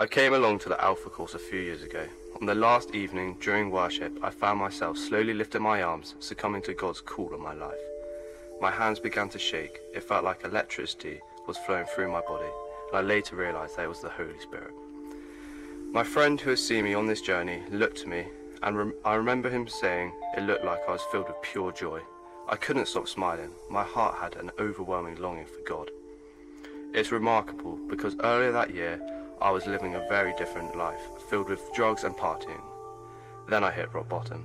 I came along to the Alpha course a few years ago. On the last evening during worship, I found myself slowly lifting my arms, succumbing to God's call on my life. My hands began to shake. It felt like electricity was flowing through my body, and I later realized that it was the Holy Spirit. My friend who has seen me on this journey looked at me, and I remember him saying it looked like I was filled with pure joy. I couldn't stop smiling. My heart had an overwhelming longing for God. It's remarkable because earlier that year, I was living a very different life, filled with drugs and partying. Then I hit rock bottom.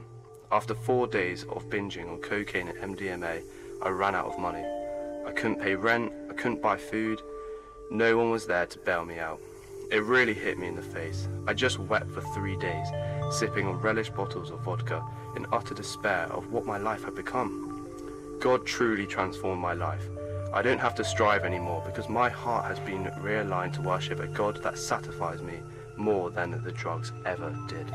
After four days of binging on cocaine and MDMA, I ran out of money. I couldn't pay rent, I couldn't buy food, no one was there to bail me out. It really hit me in the face. I just wept for three days, sipping on relish bottles of vodka in utter despair of what my life had become. God truly transformed my life. I don't have to strive anymore because my heart has been realigned to worship a God that satisfies me more than the drugs ever did.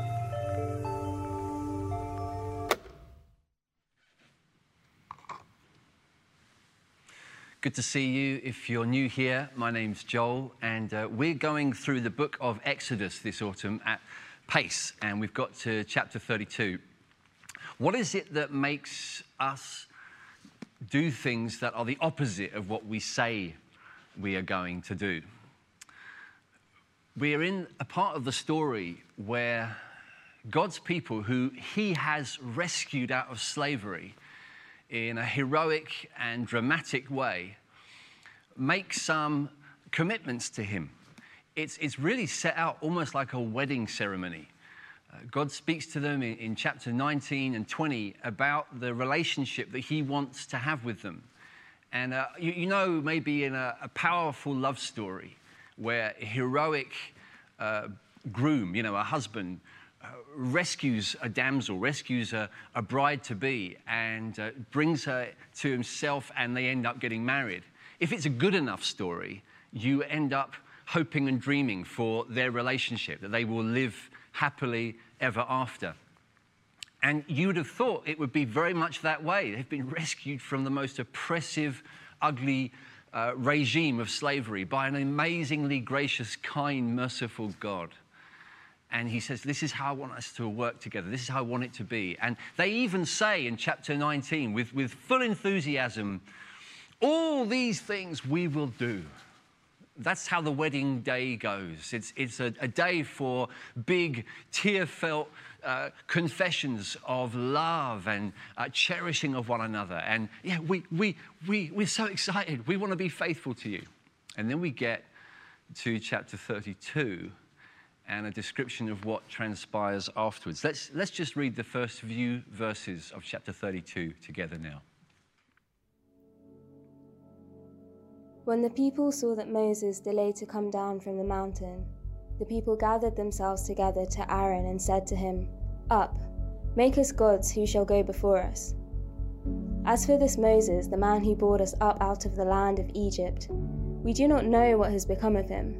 Good to see you. If you're new here, my name's Joel, and uh, we're going through the book of Exodus this autumn at pace, and we've got to chapter 32. What is it that makes us do things that are the opposite of what we say we are going to do? We're in a part of the story where God's people, who He has rescued out of slavery, in a heroic and dramatic way, make some commitments to Him. It's, it's really set out almost like a wedding ceremony. God speaks to them in, in, chapter 19 and 20 about the relationship that He wants to have with them. And uh, you, you, know, maybe in a, a, powerful love story where a heroic uh, groom, you know, a husband, uh, rescues a damsel, rescues a, a bride to be, and uh, brings her to himself, and they end up getting married. If it's a good enough story, you end up hoping and dreaming for their relationship, that they will live happily ever after. And you would have thought it would be very much that way. They've been rescued from the most oppressive, ugly uh, regime of slavery by an amazingly gracious, kind, merciful God and he says, This is how I want us to work together. This is how I want it to be. And they even say in chapter 19, with, with full enthusiasm, All these things we will do. That's how the wedding day goes. It's, it's a, a day for big, tear felt uh, confessions of love and uh, cherishing of one another. And yeah, we, we, we, we're so excited. We want to be faithful to you. And then we get to chapter 32 and a description of what transpires afterwards. Let's, let's just read the first few verses of chapter 32 together now. When the people saw that Moses delayed to come down from the mountain, the people gathered themselves together to Aaron and said to him, Up, make us gods who shall go before us. As for this Moses, the man who brought us up out of the land of Egypt, we do not know what has become of him.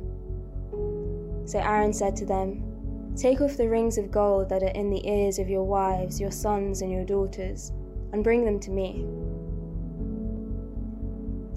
So Aaron said to them, Take off the rings of gold that are in the ears of your wives, your sons, and your daughters, and bring them to me.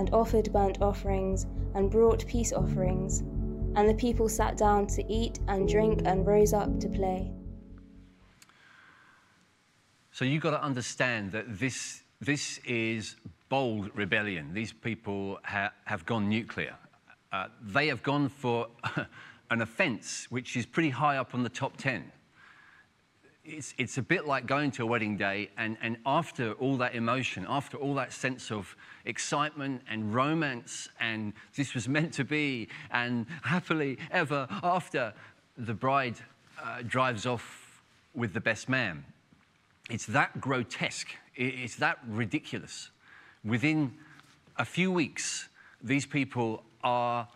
and offered burnt offerings, and brought peace offerings. And the people sat down to eat and drink and rose up to play. So you've got to understand that this, this is bold rebellion. These people ha- have gone nuclear. Uh, they have gone for an offence which is pretty high up on the top 10. It's, it's a bit like going to a wedding day, and, and after all that emotion, after all that sense of excitement and romance, and this was meant to be, and happily ever after, the bride uh, drives off with the best man. It's that grotesque, it's that ridiculous. Within a few weeks, these people are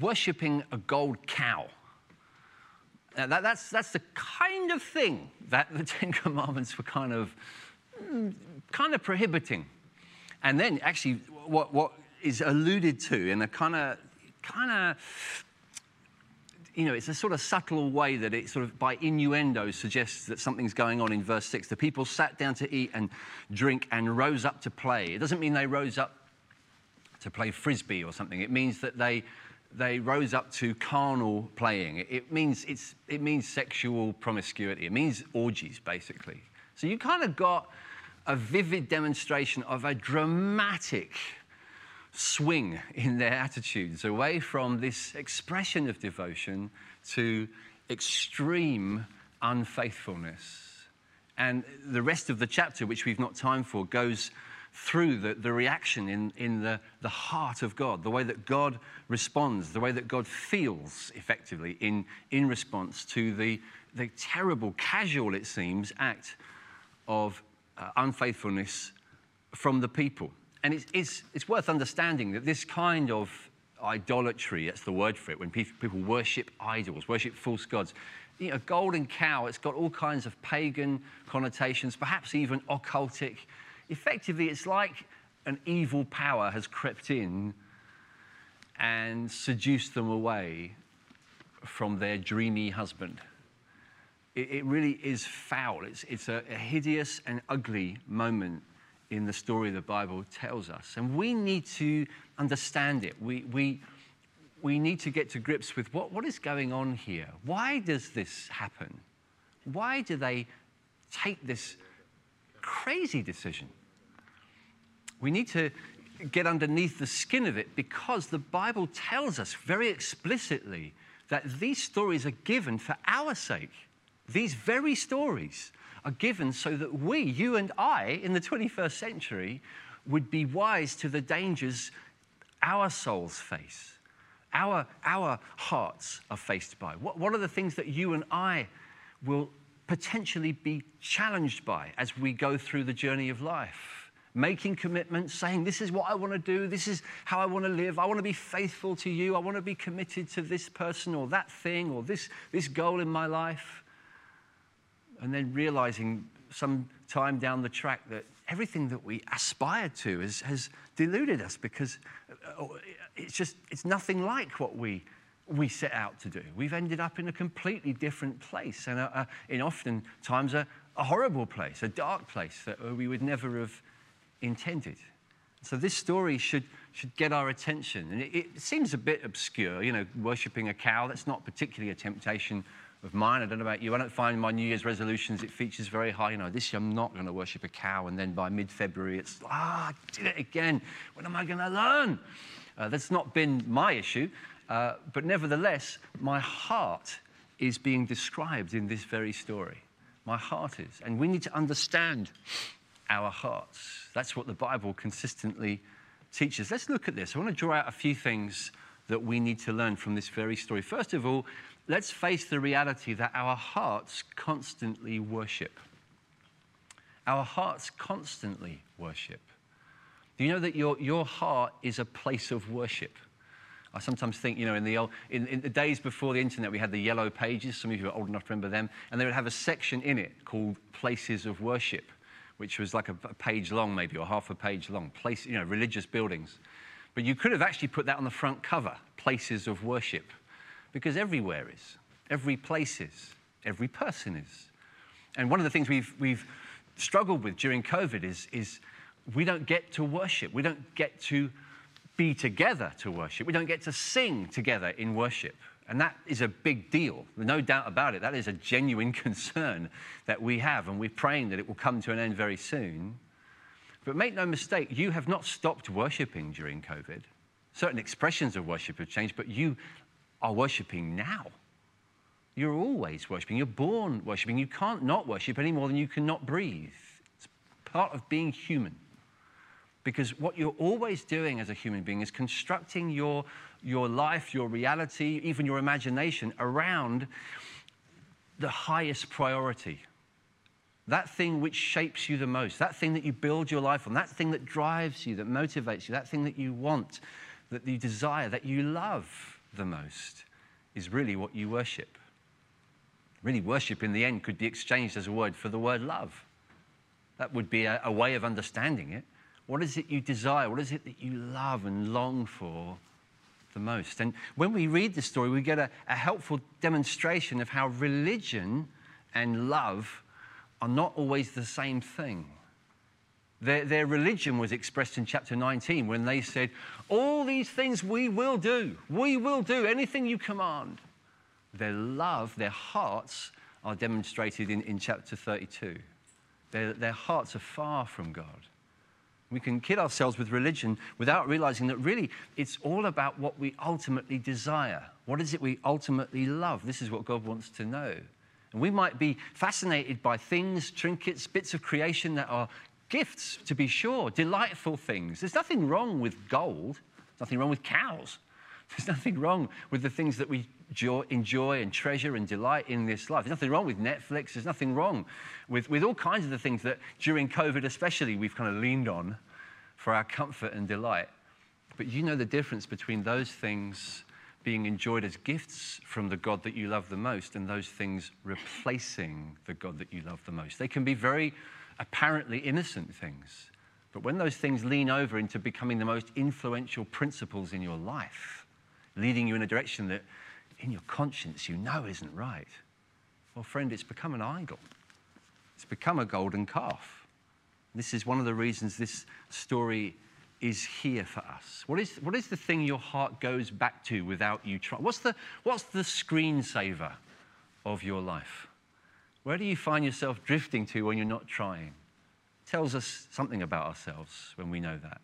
worshipping a gold cow. Now that, that's, that's the kind of thing that the Ten Commandments were kind of, mm, kind of prohibiting. And then actually what, what is alluded to in a kind of, kind of, you know, it's a sort of subtle way that it sort of by innuendo suggests that something's going on in verse 6. The people sat down to eat and drink and rose up to play. It doesn't mean they rose up to play frisbee or something. It means that they they rose up to carnal playing. It means, it's, it means sexual promiscuity. It means orgies, basically. So you kind of got a vivid demonstration of a dramatic swing in their attitudes away from this expression of devotion to extreme unfaithfulness. And the rest of the chapter, which we've not time for, goes through the, the reaction in, in the, the heart of God, the way that God responds, the way that God feels effectively in, in response to the, the terrible, casual, it seems, act of uh, unfaithfulness from the people. And it's, it's, it's worth understanding that this kind of idolatry, that's the word for it, when people worship idols, worship false gods, you know, golden cow, it's got all kinds of pagan connotations, perhaps even occultic effectively, it's like an evil power has crept in and seduced them away from their dreamy husband. It, it really is foul. It's, it's a, a hideous and ugly moment in the story the Bible tells us. And we need to understand it. We, we, we need to get to grips with what, what is going on here. Why does this happen? Why do they take this crazy decision? We need to get underneath the skin of it because the Bible tells us very explicitly that these stories are given for our sake. These very stories are given so that we, you and I, in the 21st century, would be wise to the dangers our souls face, our, our hearts are faced by. What, what are the things that you and I will potentially be challenged by as we go through the journey of life? Making commitments, saying, This is what I want to do, this is how I want to live, I want to be faithful to you, I want to be committed to this person or that thing or this, this goal in my life. And then realizing some time down the track that everything that we aspire to has, has deluded us because uh, it's just, it's nothing like what we we set out to do. We've ended up in a completely different place, and a, a, in often times a, a horrible place, a dark place that we would never have intended. So this story should, should get our attention. And it, it, seems a bit obscure, you know, worshipping a cow. That's not particularly a temptation of mine. I don't know about you. I don't find my New Year's resolutions, it features very high. You know, this year I'm not going to worship a cow. And then by mid-February, it's, ah, I did it again. When am I going to learn? Uh, that's not been my issue. Uh, but nevertheless, my heart is being described in this very story. My heart is. And we need to understand our hearts. That's what the Bible consistently teaches. Let's look at this. I want to draw out a few things that we need to learn from this very story. First of all, let's face the reality that our hearts constantly worship. Our hearts constantly worship. Do you know that your, your heart is a place of worship? I sometimes think, you know, in the, old, in, in, the days before the internet, we had the yellow pages. Some of you are old enough to remember them. And they would have a section in it called Places of Worship which was like a, a page long, maybe, or half a page long, place, you know, religious buildings. But you could have actually put that on the front cover, places of worship, because everywhere is, every place is, every person is. And one of the things we've, we've struggled with during COVID is, is we don't get to worship. We don't get to be together to worship. We don't get to sing together in worship. And that is a big deal. No doubt about it. That is a genuine concern that we have, and we're praying that it will come to an end very soon. But make no mistake, you have not stopped worshipping during COVID. Certain expressions of worship have changed, but you are worshipping now. You're always worshipping. You're born worshipping. You can't not worship any more than you cannot breathe. It's part of being human. Because what you're always doing as a human being is constructing your, your life, your reality, even your imagination around the highest priority. That thing which shapes you the most, that thing that you build your life on, that thing that drives you, that motivates you, that thing that you want, that you desire, that you love the most, is really what you worship. Really, worship in the end could be exchanged as a word for the word love. That would be a, a way of understanding it. What is it you desire? What is it that you love and long for the most? And when we read the story, we get a, a helpful demonstration of how religion and love are not always the same thing. Their, their, religion was expressed in chapter 19 when they said, All these things we will do. We will do anything you command. Their love, their hearts are demonstrated in, in chapter 32. Their, their hearts are far from God. We can kid ourselves with religion without realizing that really it's all about what we ultimately desire. What is it we ultimately love? This is what God wants to know. And we might be fascinated by things, trinkets, bits of creation that are gifts, to be sure, delightful things. There's nothing wrong with gold, nothing wrong with cows. There's nothing wrong with the things that we enjoy and treasure and delight in this life. There's nothing wrong with Netflix. There's nothing wrong with, with all kinds of the things that during COVID, especially, we've kind of leaned on for our comfort and delight. But you know the difference between those things being enjoyed as gifts from the God that you love the most and those things replacing the God that you love the most. They can be very apparently innocent things. But when those things lean over into becoming the most influential principles in your life, leading you in a direction that in your conscience you know isn't right, well, friend, it's become an idol. It's become a golden calf. This is one of the reasons this story is here for us. What is, what is the thing your heart goes back to without you trying? What's the, what's the screensaver of your life? Where do you find yourself drifting to when you're not trying? It tells us something about ourselves when we know that.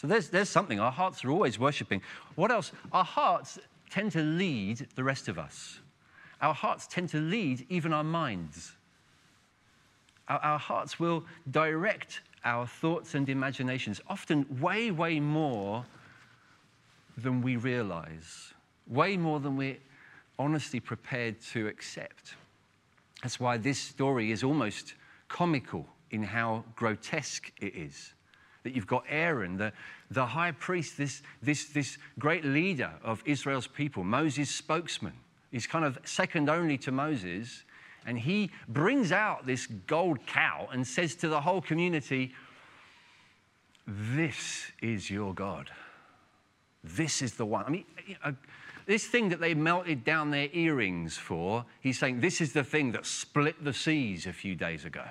So there's, there's something. Our hearts are always worshiping. What else? Our hearts tend to lead the rest of us. Our hearts tend to lead even our minds. Our, our hearts will direct our thoughts and imaginations, often way, way more than we realize, way more than we're honestly prepared to accept. That's why this story is almost comical in how grotesque it is that you've got Aaron, the, the high priest, this, this, this great leader of Israel's people, Moses' spokesman. He's kind of second only to Moses. And he brings out this gold cow and says to the whole community, This is your God. This is the one. I mean, this thing that they melted down their earrings for, he's saying, This is the thing that split the seas a few days ago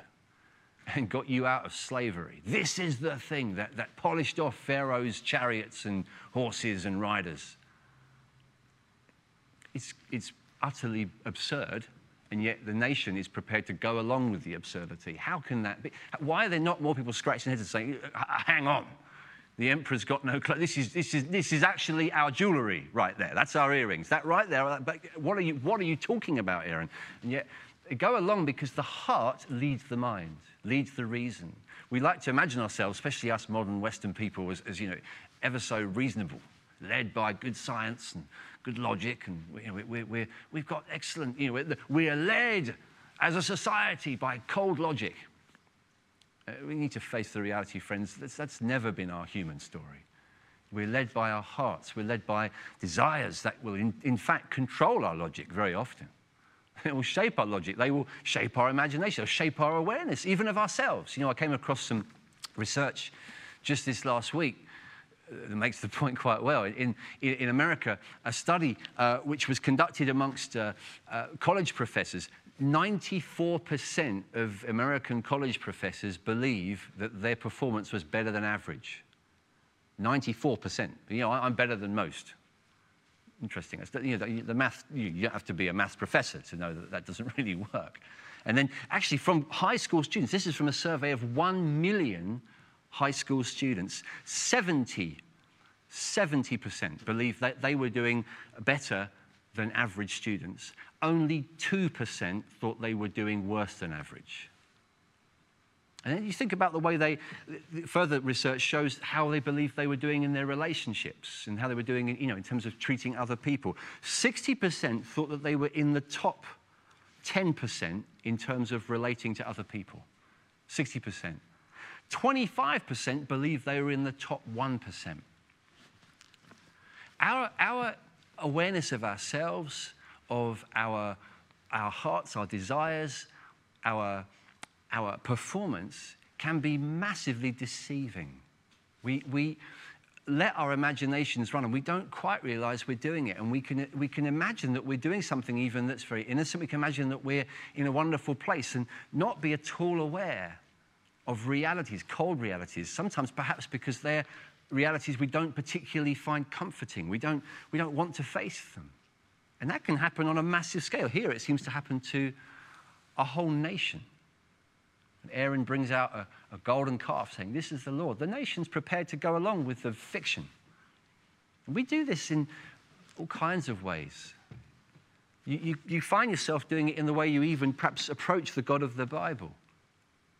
and got you out of slavery. This is the thing that, that polished off Pharaoh's chariots and horses and riders. It's, it's utterly absurd, and yet the nation is prepared to go along with the absurdity. How can that be? Why are there not more people scratching their heads and saying, uh, uh, hang on, the emperor's got no clothes. This is, this, is, this is actually our jewelry right there. That's our earrings. That right there. But what are you, what are you talking about, Aaron? And yet, go along because the heart leads the mind leads the reason. We like to imagine ourselves, especially us modern Western people, as, as you know, ever so reasonable, led by good science and good logic, and you know, we, we, we've got excellent, you know, we are led as a society by cold logic. Uh, we need to face the reality, friends. That's, that's never been our human story. We're led by our hearts. We're led by desires that will, in, in fact, control our logic very often. It will shape our logic. They will shape our imagination. They'll shape our awareness, even of ourselves. You know, I came across some research just this last week that makes the point quite well. In, in, in America, a study uh, which was conducted amongst uh, uh, college professors, 94% of American college professors believe that their performance was better than average. 94%. You know, I'm better than most interesting. You know, the math, you don't have to be a math professor to know that that doesn't really work. And then, actually, from high school students, this is from a survey of 1 million high school students, 70, 70% believe that they were doing better than average students. Only 2% thought they were doing worse than average. And then you think about the way they, further research shows how they believe they were doing in their relationships and how they were doing, you know, in terms of treating other people. 60% thought that they were in the top 10% in terms of relating to other people. 60%. 25% believe they were in the top 1%. Our, our awareness of ourselves, of our our hearts, our desires, our, our performance can be massively deceiving. We, we let our imaginations run and we don't quite realize we're doing it. And we can, we can imagine that we're doing something even that's very innocent. We can imagine that we're in a wonderful place and not be at all aware of realities, cold realities, sometimes perhaps because they're realities we don't particularly find comforting. We don't, we don't want to face them. And that can happen on a massive scale. Here it seems to happen to a whole nation. And Aaron brings out a, a golden calf saying, This is the Lord. The nation's prepared to go along with the fiction. And we do this in all kinds of ways. You, you, you, find yourself doing it in the way you even perhaps approach the God of the Bible.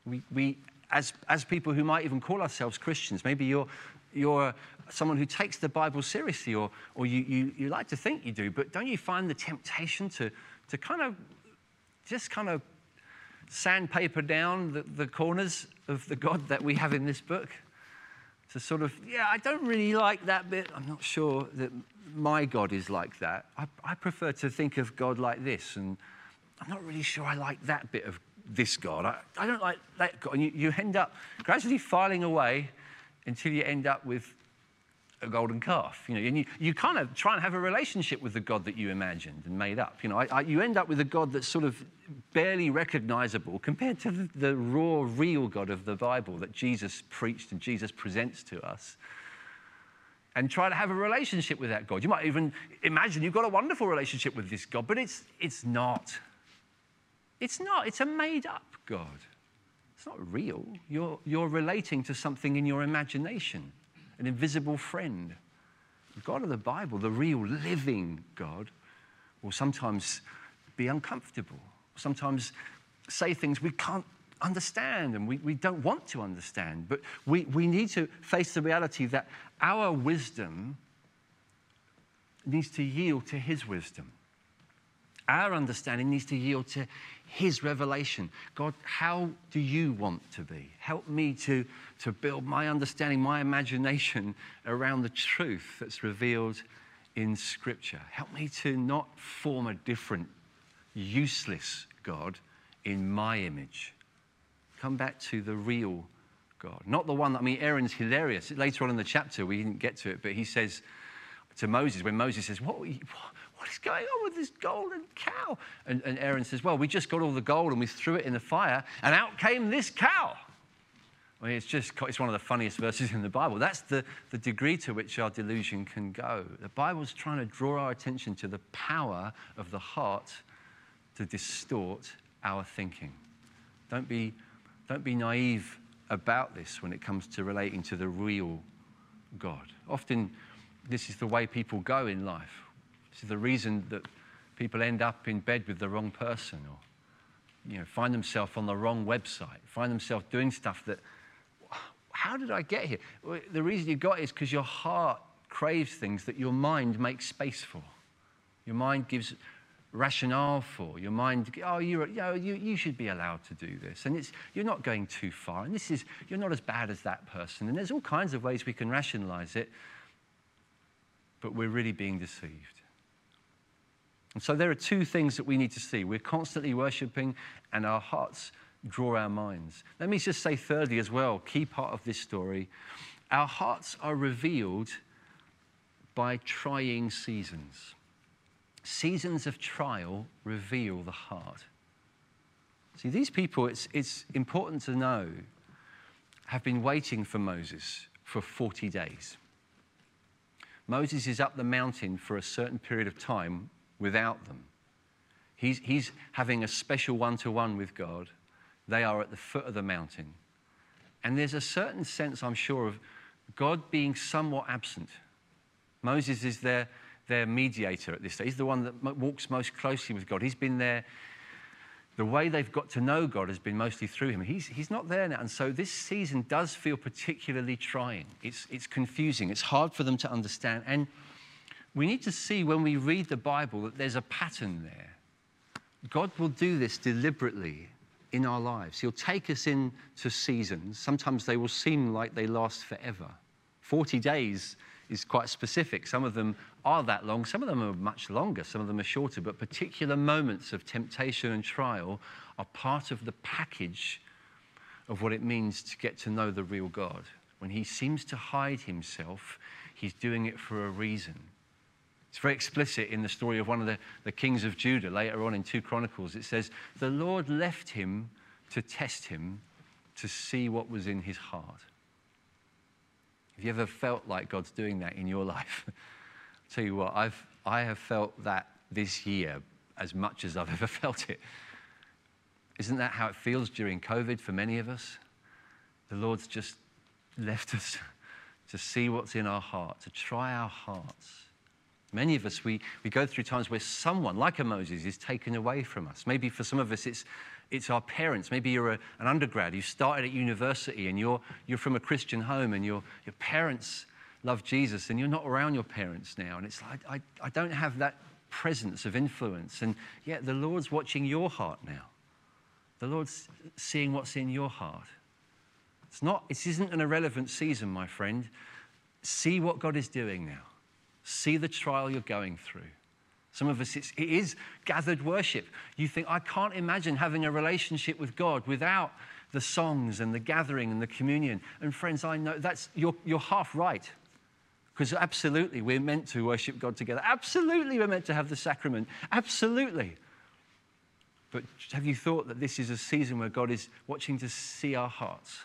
We, we as, as people who might even call ourselves Christians, maybe you're, you're uh, someone who takes the Bible seriously, or, or you, you, you like to think you do, but don't you find the temptation to, to kind of just kind of sandpaper down the, the corners of the God that we have in this book? To sort of, yeah, I don't really like that bit. I'm not sure that my God is like that. I, I prefer to think of God like this, and I'm not really sure I like that bit of this God. I, I don't like that God. And you, you end up gradually filing away until you end up with a golden calf. You know, and you, you kind of try and have a relationship with the God that you imagined and made up. You know, I, I, you end up with a God that's sort of barely recognizable compared to the, the raw, real God of the Bible that Jesus preached and Jesus presents to us and try to have a relationship with that God. You might even imagine you've got a wonderful relationship with this God, but it's, it's not. It's not. It's a made up God. It's not real. You're, you're relating to something in your imagination, an invisible friend. The God of the Bible, the real living God, will sometimes be uncomfortable, sometimes say things we can't understand and we, we don't want to understand. But we, we need to face the reality that our wisdom needs to yield to His wisdom. Our understanding needs to yield to his revelation. God, how do you want to be? Help me to, to build my understanding, my imagination around the truth that's revealed in Scripture. Help me to not form a different, useless God in my image. Come back to the real God, not the one that, I mean, Aaron's hilarious. Later on in the chapter, we didn't get to it, but he says to Moses, when Moses says, What, what is going on with this golden cow? And, and Aaron says, Well, we just got all the gold and we threw it in the fire, and out came this cow. I mean, it's just it's one of the funniest verses in the Bible. That's the, the degree to which our delusion can go. The Bible's trying to draw our attention to the power of the heart to distort our thinking. Don't be, don't be naive about this when it comes to relating to the real God. Often, this is the way people go in life. This is the reason that people end up in bed with the wrong person or you know, find themselves on the wrong website, find themselves doing stuff that, how did I get here? The reason you got is because your heart craves things that your mind makes space for. Your mind gives rationale for. Your mind, oh, you're, you, know, you, you should be allowed to do this. And it's, you're not going too far. And this is, you're not as bad as that person. And there's all kinds of ways we can rationalize it, but we're really being deceived. And so there are two things that we need to see. We're constantly worshiping, and our hearts draw our minds. Let me just say, thirdly, as well, key part of this story our hearts are revealed by trying seasons. Seasons of trial reveal the heart. See, these people, it's, it's important to know, have been waiting for Moses for 40 days. Moses is up the mountain for a certain period of time without them. He's, he's having a special one to one with God. They are at the foot of the mountain. And there's a certain sense, I'm sure, of God being somewhat absent. Moses is their, their mediator at this stage. He's the one that walks most closely with God. He's been there. The way they've got to know God has been mostly through him. He's, he's not there now. And so this season does feel particularly trying. It's, it's confusing. It's hard for them to understand. And we need to see when we read the Bible that there's a pattern there. God will do this deliberately in our lives. He'll take us into seasons. Sometimes they will seem like they last forever. 40 days is quite specific. Some of them are that long. Some of them are much longer, some of them are shorter, but particular moments of temptation and trial are part of the package of what it means to get to know the real God. When he seems to hide himself, he's doing it for a reason. It's very explicit in the story of one of the, the kings of Judah later on in 2 Chronicles. It says, The Lord left him to test him to see what was in his heart. Have you ever felt like God's doing that in your life? I'll tell you what, I've, I have felt that this year as much as I've ever felt it. Isn't that how it feels during COVID for many of us? The Lord's just left us to see what's in our heart, to try our hearts. Many of us, we, we go through times where someone, like a Moses, is taken away from us. Maybe for some of us, it's, it's our parents. Maybe you're a, an undergrad, you started at university, and you're, you're from a Christian home, and your, your parents love Jesus, and you're not around your parents now. And it's like, I, I don't have that presence of influence. And yet, the Lord's watching your heart now. The Lord's seeing what's in your heart. It's not, this isn't an irrelevant season, my friend. See what God is doing now. See the trial you're going through. Some of us, it's, it is gathered worship. You think, I can't imagine having a relationship with God without the songs and the gathering and the communion. And friends, I know that's, you're, you're half right. Because absolutely, we're meant to worship God together. Absolutely, we're meant to have the sacrament. Absolutely. But have you thought that this is a season where God is watching to see our hearts?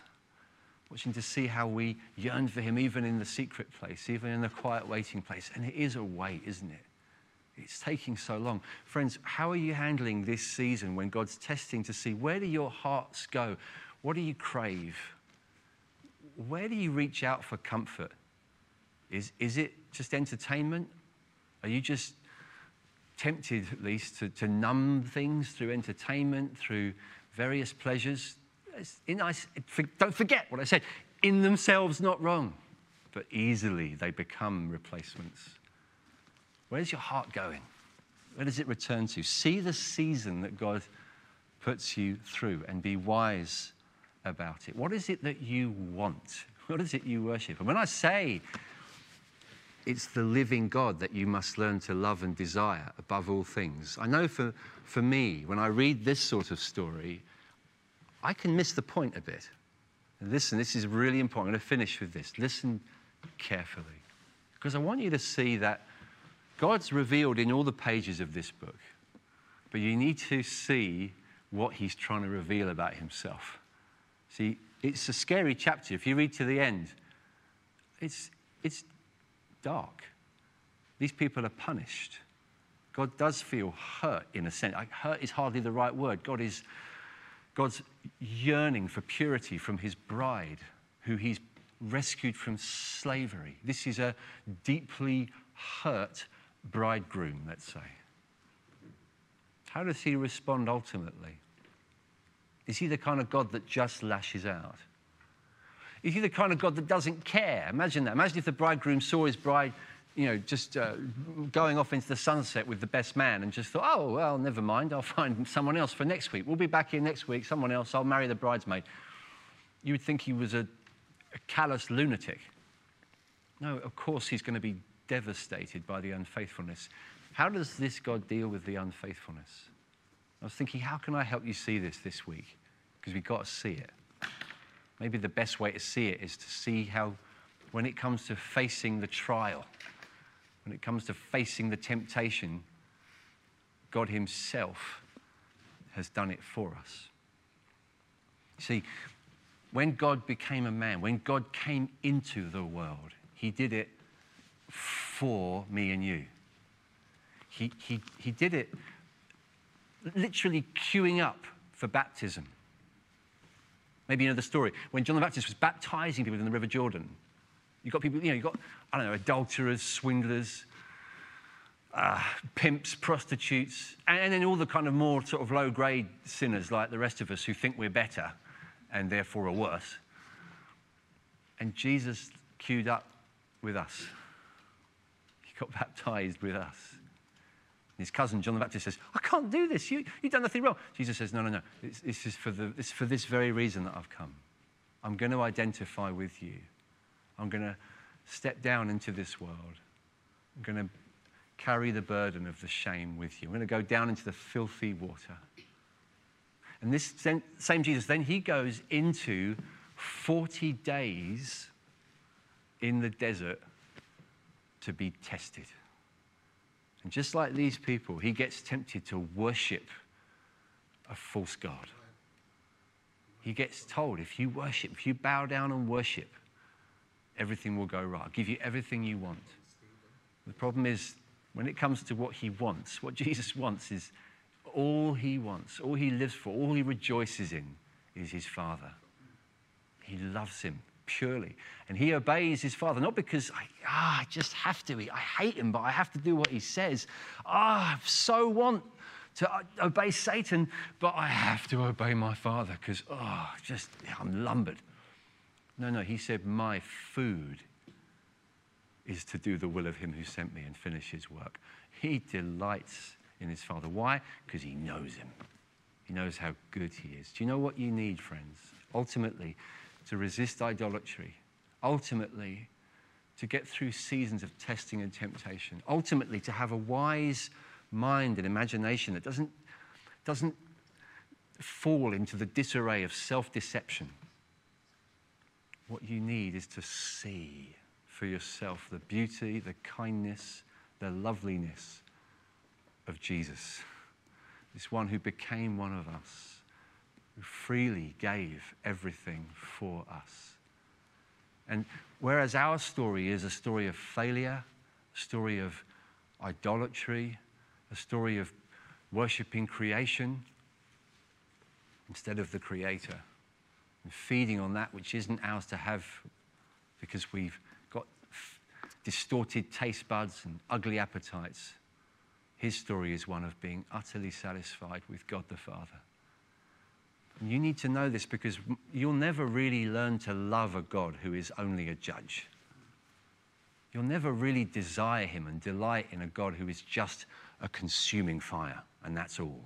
Watching to see how we yearn for Him, even in the secret place, even in the quiet waiting place. And it is a wait, isn't it? It's taking so long. Friends, how are you handling this season when God's testing to see where do your hearts go? What do you crave? Where do you reach out for comfort? Is, is it just entertainment? Are you just tempted, at least, to, to numb things through entertainment, through various pleasures? Don't forget what I said, in themselves not wrong, but easily they become replacements. Where's your heart going? Where does it return to? See the season that God puts you through and be wise about it. What is it that you want? What is it you worship? And when I say it's the living God that you must learn to love and desire above all things, I know for, for me, when I read this sort of story, I can miss the point a bit. Listen, this is really important. I'm going to finish with this. Listen carefully. Because I want you to see that God's revealed in all the pages of this book, but you need to see what He's trying to reveal about Himself. See, it's a scary chapter. If you read to the end, it's, it's dark. These people are punished. God does feel hurt in a sense. Hurt is hardly the right word. God is God's yearning for purity from his bride, who he's rescued from slavery. This is a deeply hurt bridegroom, let's say. How does he respond ultimately? Is he the kind of God that just lashes out? Is he the kind of God that doesn't care? Imagine that. Imagine if the bridegroom saw his bride you know, just uh, going off into the sunset with the best man and just thought, oh, well, never mind, I'll find someone else for next week. We'll be back here next week, someone else, I'll marry the bridesmaid. You would think he was a, a callous lunatic. No, of course he's going to be devastated by the unfaithfulness. How does this God deal with the unfaithfulness? I was thinking, how can I help you see this this week? Because we've got to see it. Maybe the best way to see it is to see how, when it comes to facing the trial, when it comes to facing the temptation, God Himself has done it for us. See, when God became a man, when God came into the world, He did it for me and you. He, he, he did it literally queuing up for baptism. Maybe you know the story. When John the Baptist was baptizing people in the River Jordan, You've got people, you know, you've got, I don't know, adulterers, swindlers, uh, pimps, prostitutes, and then all the kind of more sort of low grade sinners like the rest of us who think we're better and therefore are worse. And Jesus queued up with us. He got baptized with us. His cousin John the Baptist says, I can't do this. You, you've done nothing wrong. Jesus says, No, no, no. This, this is for the, this, for this very reason that I've come. I'm going to identify with you. I'm going to step down into this world. I'm going to carry the burden of the shame with you. I'm going to go down into the filthy water. And this same Jesus, then he goes into 40 days in the desert to be tested. And just like these people, he gets tempted to worship a false God. He gets told if you worship, if you bow down and worship, everything will go right. I'll give you everything you want. The problem is, when it comes to what he wants, what Jesus wants is all he wants, all he lives for, all he rejoices in is his Father. He loves him purely. And he obeys his father, not because I, ah, I just have to. I hate him, but I have to do what he says. Ah, I so want to obey Satan, but I have to obey my father because, oh, just, I'm lumbered. No, no, he said, My food is to do the will of him who sent me and finish his work. He delights in his father. Why? Because he knows him. He knows how good he is. Do you know what you need, friends? Ultimately, to resist idolatry, ultimately, to get through seasons of testing and temptation, ultimately, to have a wise mind and imagination that doesn't, doesn't fall into the disarray of self deception. What you need is to see for yourself the beauty, the kindness, the loveliness of Jesus, this one who became one of us who freely gave everything for us. And whereas our story is a story of failure, a story of idolatry, a story of worshipping creation instead of the Creator, and feeding on that which isn't ours to have because we've got distorted taste buds and ugly appetites. His story is one of being utterly satisfied with God the Father. You need to know this because you'll never really learn to love a God who is only a judge. You'll never really desire him and delight in a God who is just a consuming fire, and that's all.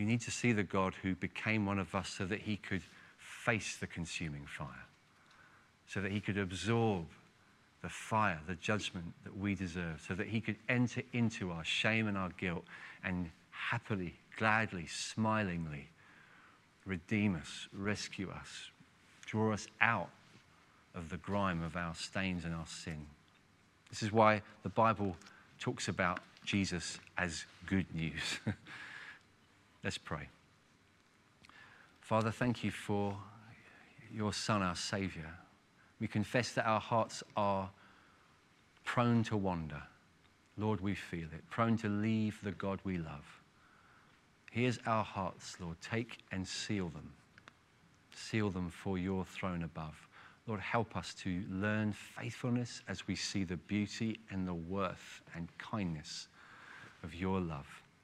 You need to see the God who became one of us so that he could face the consuming fire, so that he could absorb the fire, the judgment that we deserve, so that he could enter into our shame and our guilt and happily gladly, smilingly redeem us, rescue us, draw us out of the grime of our stains and our sin. This is why the Bible talks about Jesus as good news. Let's pray. Father, thank you for your Son, our Savior. We confess that our hearts are prone to wander. Lord, we feel it, prone to leave the God we love. Here's our hearts, Lord. Take and seal them. Seal them for your throne above. Lord, help us to learn faithfulness as we see the beauty and the worth and kindness of your love.